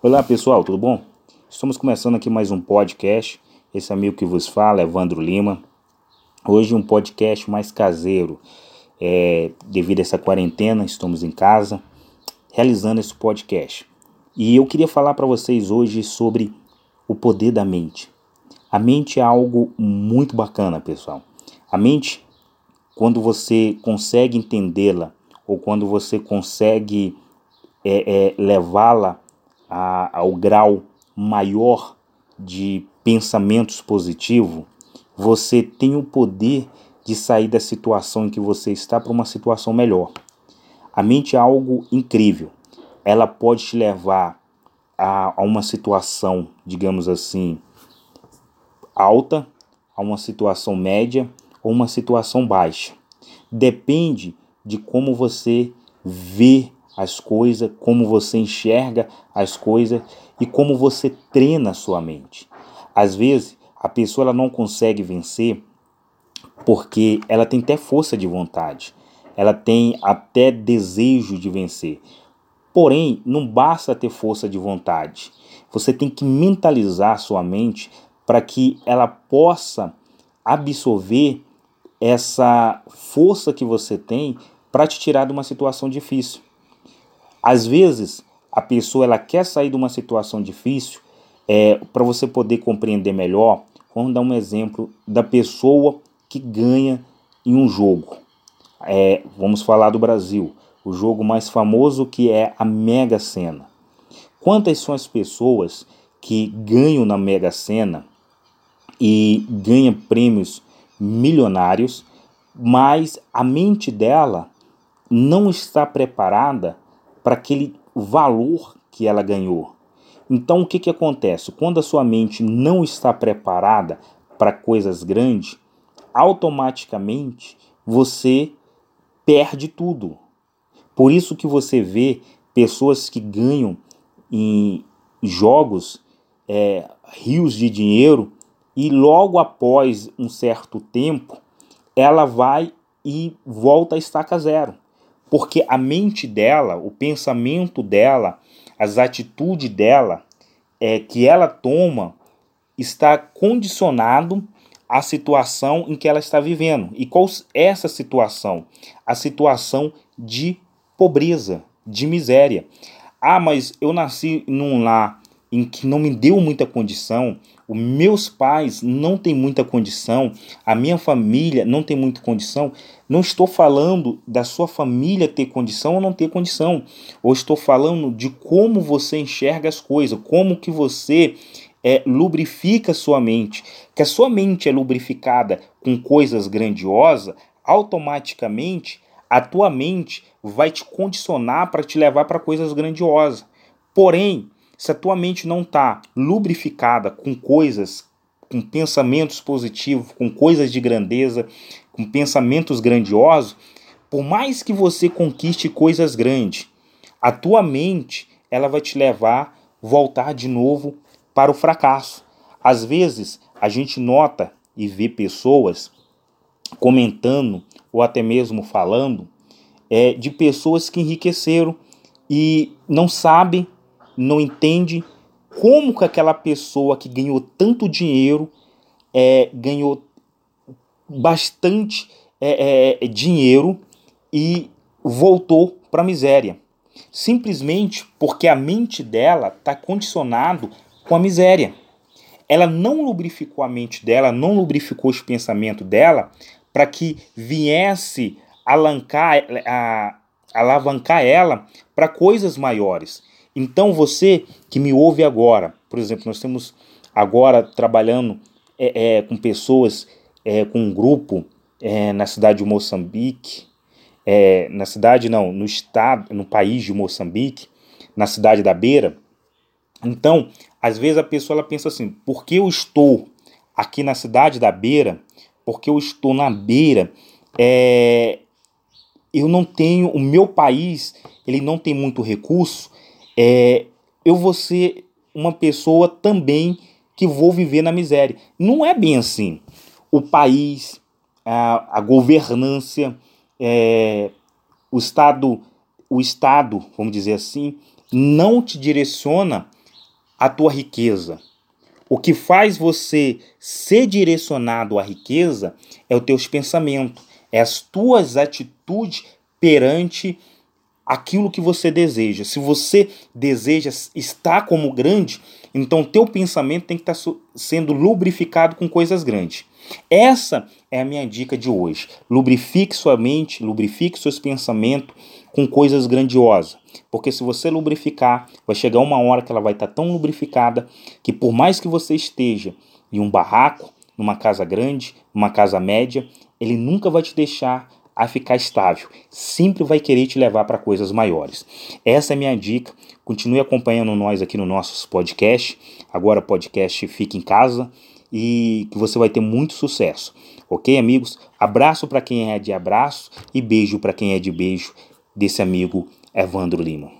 Olá pessoal, tudo bom? Estamos começando aqui mais um podcast. Esse amigo que vos fala é Evandro Lima. Hoje um podcast mais caseiro. É, devido a essa quarentena, estamos em casa realizando esse podcast. E eu queria falar para vocês hoje sobre o poder da mente. A mente é algo muito bacana, pessoal. A mente, quando você consegue entendê-la ou quando você consegue é, é, levá-la ao grau maior de pensamentos positivos, você tem o poder de sair da situação em que você está para uma situação melhor. A mente é algo incrível. Ela pode te levar a, a uma situação, digamos assim, alta, a uma situação média ou uma situação baixa. Depende de como você vê as coisas, como você enxerga as coisas e como você treina a sua mente. Às vezes, a pessoa ela não consegue vencer porque ela tem até força de vontade, ela tem até desejo de vencer. Porém, não basta ter força de vontade. Você tem que mentalizar a sua mente para que ela possa absorver essa força que você tem para te tirar de uma situação difícil. Às vezes, a pessoa ela quer sair de uma situação difícil é, para você poder compreender melhor. Vamos dar um exemplo da pessoa que ganha em um jogo. É, vamos falar do Brasil, o jogo mais famoso que é a Mega Sena. Quantas são as pessoas que ganham na Mega Sena e ganham prêmios milionários, mas a mente dela não está preparada para aquele valor que ela ganhou. Então o que, que acontece? Quando a sua mente não está preparada para coisas grandes, automaticamente você perde tudo. Por isso que você vê pessoas que ganham em jogos é, rios de dinheiro e logo após um certo tempo ela vai e volta a estaca zero porque a mente dela, o pensamento dela, as atitudes dela, é, que ela toma, está condicionado à situação em que ela está vivendo. E qual é essa situação? A situação de pobreza, de miséria. Ah, mas eu nasci num lar em que não me deu muita condição, os meus pais não têm muita condição, a minha família não tem muita condição. Não estou falando da sua família ter condição ou não ter condição. Ou estou falando de como você enxerga as coisas, como que você é, lubrifica sua mente. Que a sua mente é lubrificada com coisas grandiosas, automaticamente a tua mente vai te condicionar para te levar para coisas grandiosas. Porém, se a tua mente não está lubrificada com coisas, com pensamentos positivos, com coisas de grandeza, com pensamentos grandiosos, por mais que você conquiste coisas grandes, a tua mente ela vai te levar voltar de novo para o fracasso. Às vezes a gente nota e vê pessoas comentando ou até mesmo falando é, de pessoas que enriqueceram e não sabem não entende como que aquela pessoa que ganhou tanto dinheiro é, ganhou bastante é, é, dinheiro e voltou para a miséria. Simplesmente porque a mente dela está condicionado com a miséria. Ela não lubrificou a mente dela, não lubrificou os pensamentos dela para que viesse alancar, a, alavancar ela para coisas maiores. Então você que me ouve agora, por exemplo, nós temos agora trabalhando é, é, com pessoas, é, com um grupo é, na cidade de Moçambique, é, na cidade não, no estado, no país de Moçambique, na cidade da Beira. Então, às vezes a pessoa ela pensa assim: por que eu estou aqui na cidade da Beira? Porque eu estou na Beira? É, eu não tenho, o meu país ele não tem muito recurso é, eu vou ser uma pessoa também que vou viver na miséria. Não é bem assim. O país, a, a governância, é, o Estado, o Estado, vamos dizer assim, não te direciona a tua riqueza. O que faz você ser direcionado à riqueza é os teus pensamentos, é as tuas atitudes perante aquilo que você deseja. Se você deseja estar como grande, então teu pensamento tem que estar sendo lubrificado com coisas grandes. Essa é a minha dica de hoje. Lubrifique sua mente, lubrifique seus pensamentos com coisas grandiosas. Porque se você lubrificar, vai chegar uma hora que ela vai estar tão lubrificada que por mais que você esteja em um barraco, numa casa grande, numa casa média, ele nunca vai te deixar a ficar estável. Sempre vai querer te levar para coisas maiores. Essa é minha dica. Continue acompanhando nós aqui no nossos podcast. Agora podcast Fica em Casa e que você vai ter muito sucesso. OK, amigos? Abraço para quem é de abraço e beijo para quem é de beijo desse amigo Evandro Lima.